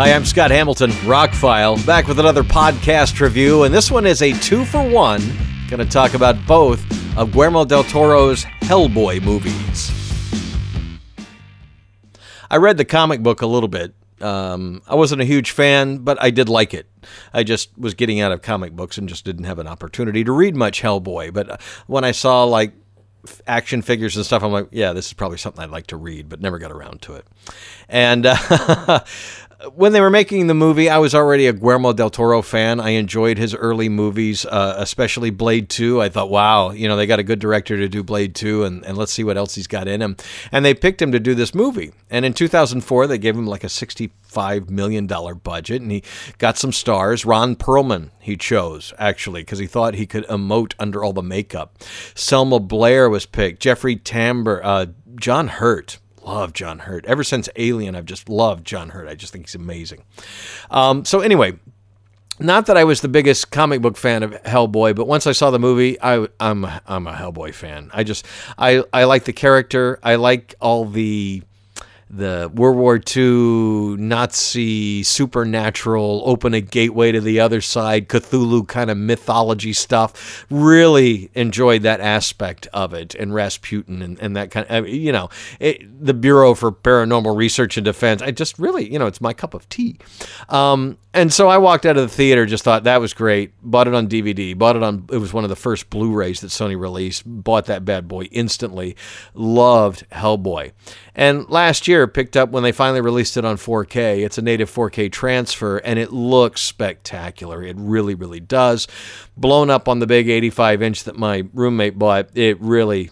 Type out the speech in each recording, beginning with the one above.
Hi, I'm Scott Hamilton, Rockfile, back with another podcast review, and this one is a two for one. Going to talk about both of Guillermo del Toro's Hellboy movies. I read the comic book a little bit. Um, I wasn't a huge fan, but I did like it. I just was getting out of comic books and just didn't have an opportunity to read much Hellboy. But uh, when I saw like action figures and stuff, I'm like, yeah, this is probably something I'd like to read, but never got around to it. And uh, when they were making the movie, I was already a Guillermo del Toro fan. I enjoyed his early movies, uh, especially Blade 2. I thought, wow, you know, they got a good director to do Blade 2, and, and let's see what else he's got in him. And they picked him to do this movie. And in 2004, they gave him like a $65 million budget, and he got some stars. Ron Perlman, he chose, actually, because he thought he could emote under all the makeup. Selma Blair was picked, Jeffrey Tambor, uh, John Hurt love John Hurt. Ever since Alien, I've just loved John Hurt. I just think he's amazing. Um, so anyway, not that I was the biggest comic book fan of Hellboy, but once I saw the movie, I, am I'm, I'm a Hellboy fan. I just I I like the character. I like all the the World War II Nazi supernatural, open a gateway to the other side, Cthulhu kind of mythology stuff. Really enjoyed that aspect of it, and Rasputin and, and that kind of, you know, it, the Bureau for Paranormal Research and Defense. I just really, you know, it's my cup of tea. Um, and so I walked out of the theater, just thought that was great. Bought it on DVD. Bought it on. It was one of the first Blu-rays that Sony released. Bought that bad boy instantly. Loved Hellboy. And last year picked up when they finally released it on 4K. It's a native 4K transfer, and it looks spectacular. It really, really does. Blown up on the big 85 inch that my roommate bought. It really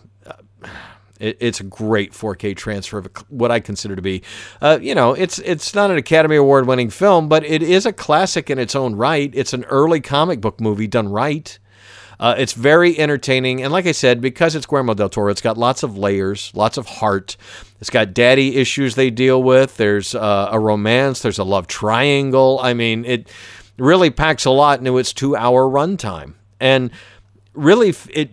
it, it's a great 4K transfer of what I consider to be, uh, you know, it's it's not an Academy Award winning film, but it is a classic in its own right. It's an early comic book movie done right. Uh, it's very entertaining, and like I said, because it's Guillermo del Toro, it's got lots of layers, lots of heart. It's got daddy issues they deal with. There's uh, a romance. There's a love triangle. I mean, it really packs a lot into its two-hour runtime, and really it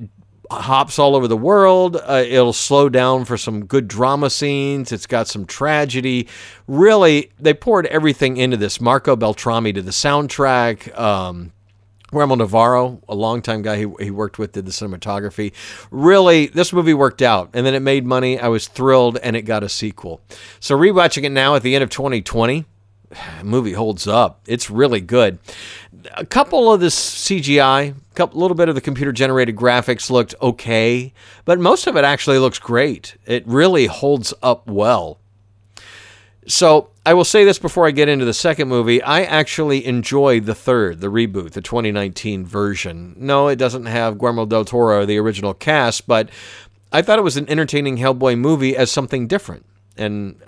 hops all over the world. Uh, it'll slow down for some good drama scenes. It's got some tragedy. Really, they poured everything into this. Marco Beltrami did the soundtrack. Um, Guillermo Navarro, a longtime guy he, he worked with, did the cinematography. Really, this movie worked out, and then it made money. I was thrilled, and it got a sequel. So rewatching it now at the end of 2020, movie holds up. It's really good. A couple of the CGI, a little bit of the computer generated graphics looked okay, but most of it actually looks great. It really holds up well. So I will say this before I get into the second movie. I actually enjoyed the third, the reboot, the 2019 version. No, it doesn't have Guillermo del Toro, the original cast, but I thought it was an entertaining Hellboy movie as something different. And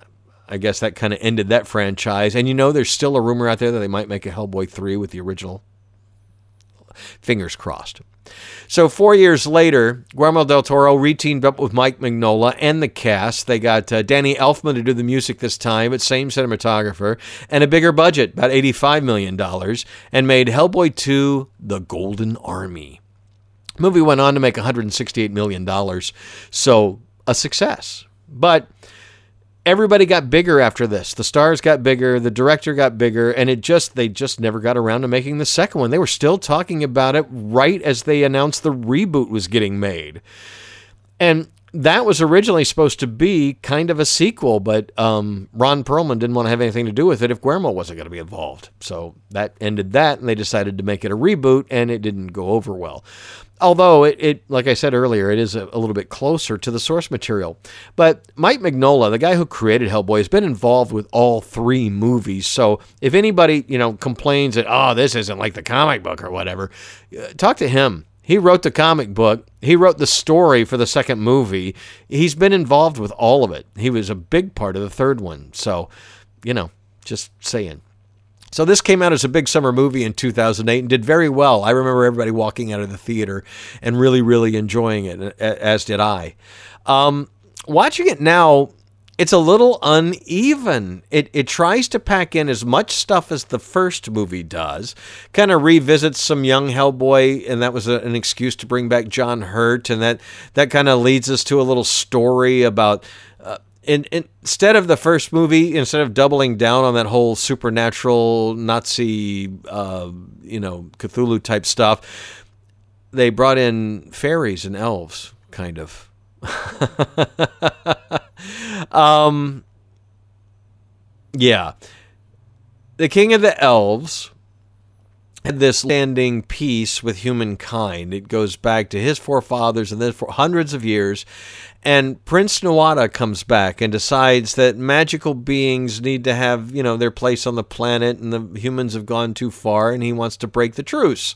I guess that kind of ended that franchise. And you know, there's still a rumor out there that they might make a Hellboy 3 with the original. Fingers crossed. So, four years later, Guillermo del Toro reteamed up with Mike Mignola and the cast. They got uh, Danny Elfman to do the music this time, but same cinematographer, and a bigger budget, about $85 million, and made Hellboy 2 The Golden Army. The movie went on to make $168 million, so a success. But everybody got bigger after this. The stars got bigger, the director got bigger, and it just they just never got around to making the second one. They were still talking about it right as they announced the reboot was getting made. And that was originally supposed to be kind of a sequel, but um, Ron Perlman didn't want to have anything to do with it if Guillermo wasn't going to be involved. So that ended that, and they decided to make it a reboot, and it didn't go over well although it, it, like I said earlier, it is a, a, little bit closer to the source material. But Mike Mignola, the guy who created Hellboy, has been involved with all three movies. So if anybody, you know, complains that, oh, this isn't like the comic book or whatever, uh, talk to him. He wrote the comic book. He wrote the story for the second movie. He's been involved with all of it. He was a big part of the third one. So, you know, just saying. So this came out as a big summer movie in 2008 and did very well. I remember everybody walking out of the theater and really, really enjoying it, as did I. Um, watching it now, it's a little uneven. It, it tries to pack in as much stuff as the first movie does, kind of revisits some young Hellboy, and that was a, an excuse to bring back John Hurt, and that, that kind of leads us to a little story about in, instead of the first movie, instead of doubling down on that whole supernatural Nazi, uh, you know, Cthulhu type stuff, they brought in fairies and elves, kind of. um, yeah. The king of the elves this standing peace with humankind. It goes back to his forefathers and then for hundreds of years. And Prince Nuada comes back and decides that magical beings need to have, you know, their place on the planet and the humans have gone too far and he wants to break the truce.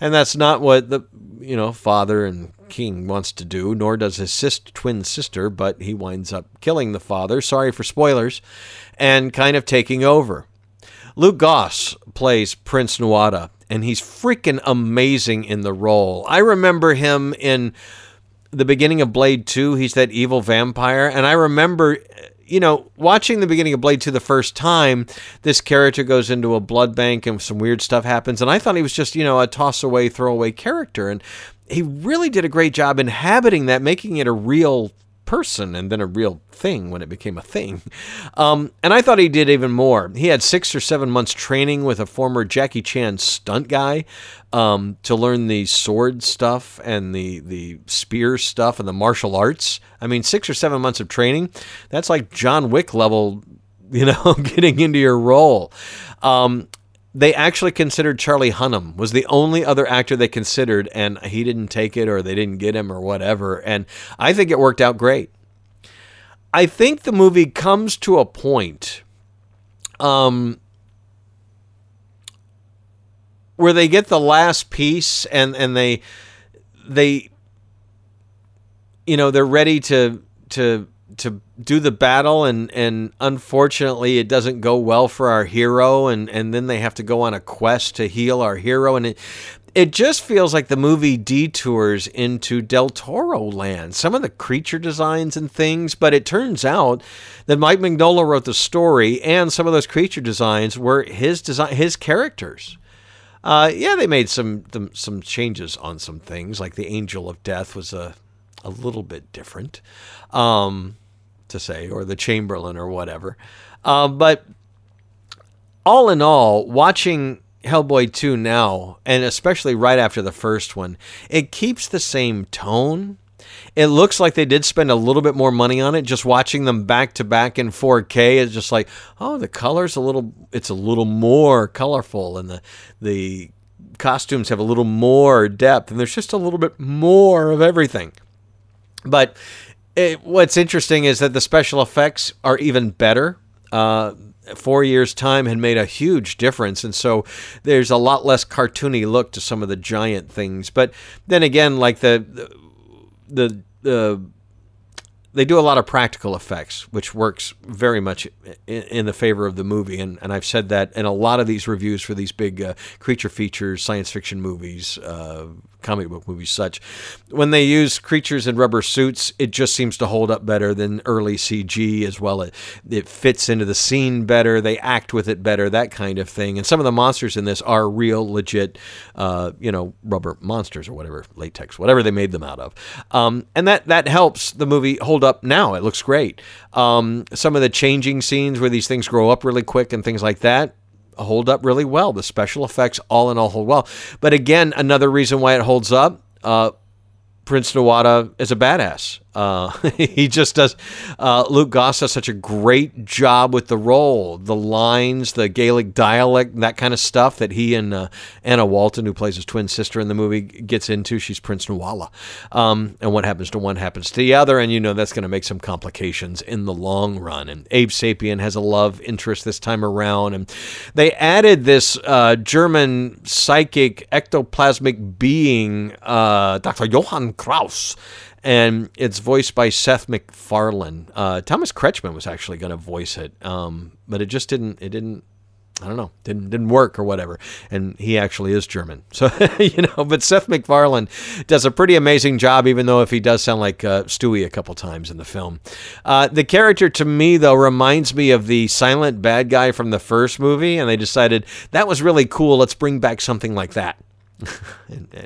And that's not what the, you know, father and king wants to do, nor does his sister, twin sister, but he winds up killing the father. Sorry for spoilers. And kind of taking over. Luke Goss plays Prince Nuada, and he's freaking amazing in the role. I remember him in the beginning of Blade 2. He's that evil vampire. And I remember, you know, watching the beginning of Blade 2 the first time, this character goes into a blood bank and some weird stuff happens. And I thought he was just, you know, a toss away, throwaway character. And he really did a great job inhabiting that, making it a real person and then a real thing when it became a thing. Um, and I thought he did even more. He had six or seven months training with a former Jackie Chan stunt guy um, to learn the sword stuff and the, the spear stuff and the martial arts. I mean, six or seven months of training, that's like John Wick level, you know, getting into your role. Um, they actually considered Charlie Hunnam was the only other actor they considered, and he didn't take it or they didn't get him or whatever. And I think it worked out great. I think the movie comes to a point um, where they get the last piece and and they they you know they're ready to to to do the battle and and unfortunately it doesn't go well for our hero and and then they have to go on a quest to heal our hero and it it just feels like the movie detours into Del Toro land. Some of the creature designs and things, but it turns out that Mike Mignola wrote the story, and some of those creature designs were his design, his characters. Uh, yeah, they made some some changes on some things, like the Angel of Death was a a little bit different. Um, to say, or the Chamberlain or whatever. Uh, but all in all, watching Hellboy 2 now, and especially right after the first one, it keeps the same tone. It looks like they did spend a little bit more money on it. Just watching them back to back in 4K is just like, oh, the color's a little, it's a little more colorful, and the the costumes have a little more depth, and there's just a little bit more of everything. But it, what's interesting is that the special effects are even better. Uh, four years' time had made a huge difference, and so there's a lot less cartoony look to some of the giant things. But then again, like the the the they do a lot of practical effects, which works very much in, in, the favor of the movie. And, and I've said that in a lot of these reviews for these big uh, creature features, science fiction movies, uh, comic book movies, such. When they use creatures in rubber suits, it just seems to hold up better than early CG as well. It, it fits into the scene better, they act with it better, that kind of thing. And some of the monsters in this are real, legit, uh, you know, rubber monsters or whatever, latex, whatever they made them out of. Um, and that, that helps the movie hold up now. It looks great. Um, some of the changing scenes where these things grow up really quick and things like that hold up really well. The special effects, all in all, hold well. But again, another reason why it holds up. Uh, Prince Nuada is a badass. Uh, he just does. Uh, Luke Goss does such a great job with the role, the lines, the Gaelic dialect, that kind of stuff that he and uh, Anna Walton, who plays his twin sister in the movie, gets into. She's Prince Nuala, um, and what happens to one happens to the other, and you know that's going to make some complications in the long run. And Abe Sapien has a love interest this time around, and they added this uh, German psychic ectoplasmic being, uh, Dr. Johann Kraus and it's voiced by Seth MacFarlane. Uh, Thomas Kretschmann was actually going to voice it, um, but it just didn't. It didn't. I don't know, didn't didn't work or whatever. And he actually is German, so you know. But Seth MacFarlane does a pretty amazing job, even though if he does sound like uh, Stewie a couple times in the film. Uh, the character to me though reminds me of the silent bad guy from the first movie, and they decided that was really cool. Let's bring back something like that.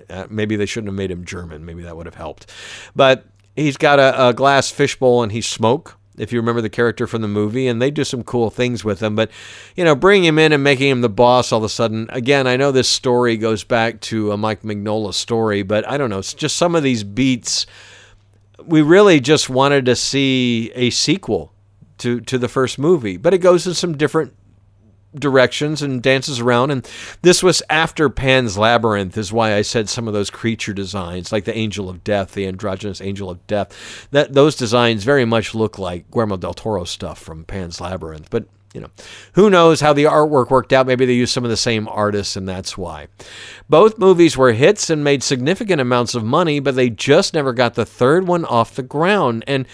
Uh, maybe they shouldn't have made him German. Maybe that would have helped. But he's got a, a glass fishbowl and he's smoke. if you remember the character from the movie, and they do some cool things with him. But, you know, bringing him in and making him the boss all of a sudden, again, I know this story goes back to a Mike Mignola story, but I don't know. It's just some of these beats. We really just wanted to see a sequel to, to the first movie, but it goes in some different directions and dances around. And this was after Pan's Labyrinth, is why I said some of those creature designs, like the Angel of Death, the androgynous Angel of Death, that those designs very much look like Guillermo del Toro stuff from Pan's Labyrinth. But you know, who knows how the artwork worked out? Maybe they used some of the same artists, and that's why. Both movies were hits and made significant amounts of money, but they just never got the third one off the ground. And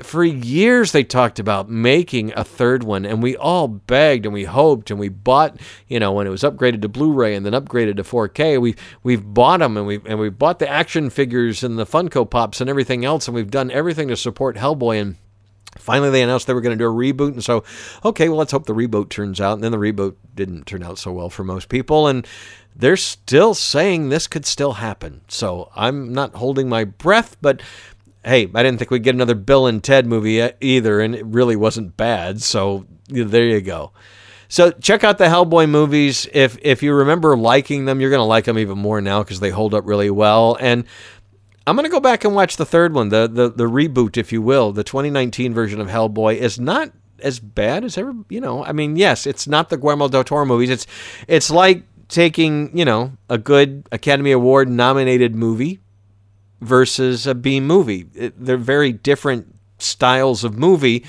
for years they talked about making a third one and we all begged and we hoped and we bought you know when it was upgraded to blu-ray and then upgraded to 4k we we've bought them and we and we bought the action figures and the funko pops and everything else and we've done everything to support hellboy and Finally, they announced they were going to do a reboot, and so, okay, well, let's hope the reboot turns out. And then the reboot didn't turn out so well for most people, and they're still saying this could still happen. So I'm not holding my breath, but hey, I didn't think we'd get another Bill and Ted movie uh, either, and it really wasn't bad. So there you go. So check out the Hellboy movies. If if you remember liking them, you're gonna like them even more now because they hold up really well. And I'm gonna go back and watch the third one, the the the reboot, if you will. The 2019 version of Hellboy is not as bad as ever. You know, I mean, yes, it's not the Guillermo del Toro movies. It's it's like taking you know a good Academy Award nominated movie versus a B movie. It, they're very different styles of movie,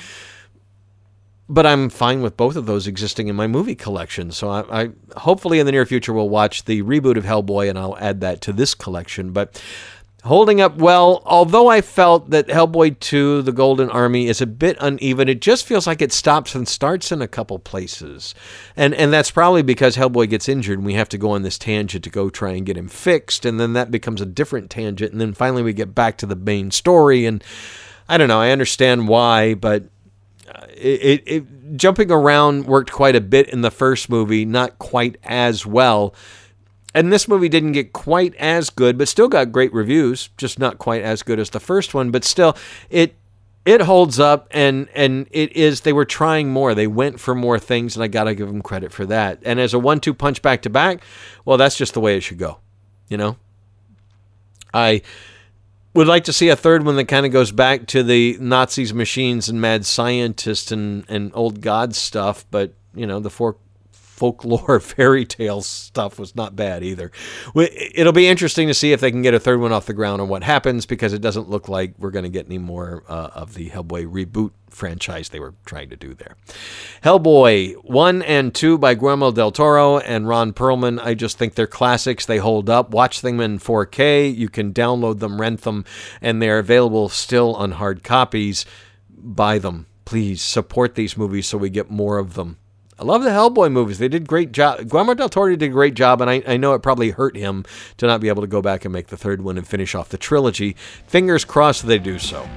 but I'm fine with both of those existing in my movie collection. So I, I hopefully in the near future we'll watch the reboot of Hellboy and I'll add that to this collection. But holding up well. Although I felt that Hellboy 2, The Golden Army, is a bit uneven, it just feels like it stops and starts in a couple places. And and that's probably because Hellboy gets injured and we have to go on this tangent to go try and get him fixed. And then that becomes a different tangent. And then finally we get back to the main story. And I don't know, I understand why, but uh, it, it, it jumping around worked quite a bit in the first movie, not quite as well. And this movie didn't get quite as good, but still got great reviews, just not quite as good as the first one, but still it it holds up and and it is they were trying more. They went for more things and I got to give them credit for that. And as a one-two punch back to back, well that's just the way it should go, you know? I would like to see a third one that kind of goes back to the Nazis, machines, and mad scientists and, and old god stuff, but you know the four folklore fairy tale stuff was not bad either. It'll be interesting to see if they can get a third one off the ground and what happens because it doesn't look like we're going to get any more uh, of the Hellboy reboot franchise they were trying to do there. Hellboy 1 and 2 by Guillermo del Toro and Ron Perlman. I just think they're classics. They hold up. Watch them in 4K. You can download them, rent them, and they're available still on hard copies. Buy them. Please support these movies so we get more of them. I love the Hellboy movies. They did great job. Guillermo del Toro did a great job, and I, I know it probably hurt him to not be able to go back and make the third one and finish off the trilogy. Fingers crossed they do so.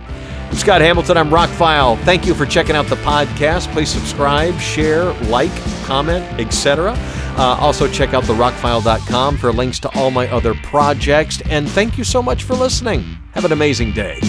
I'm Scott Hamilton. I'm Rockfile. Thank you for checking out the podcast. Please subscribe, share, like, comment, etc. Uh, also, check out the therockfile.com for links to all my other projects. And thank you so much for listening. Have an amazing day.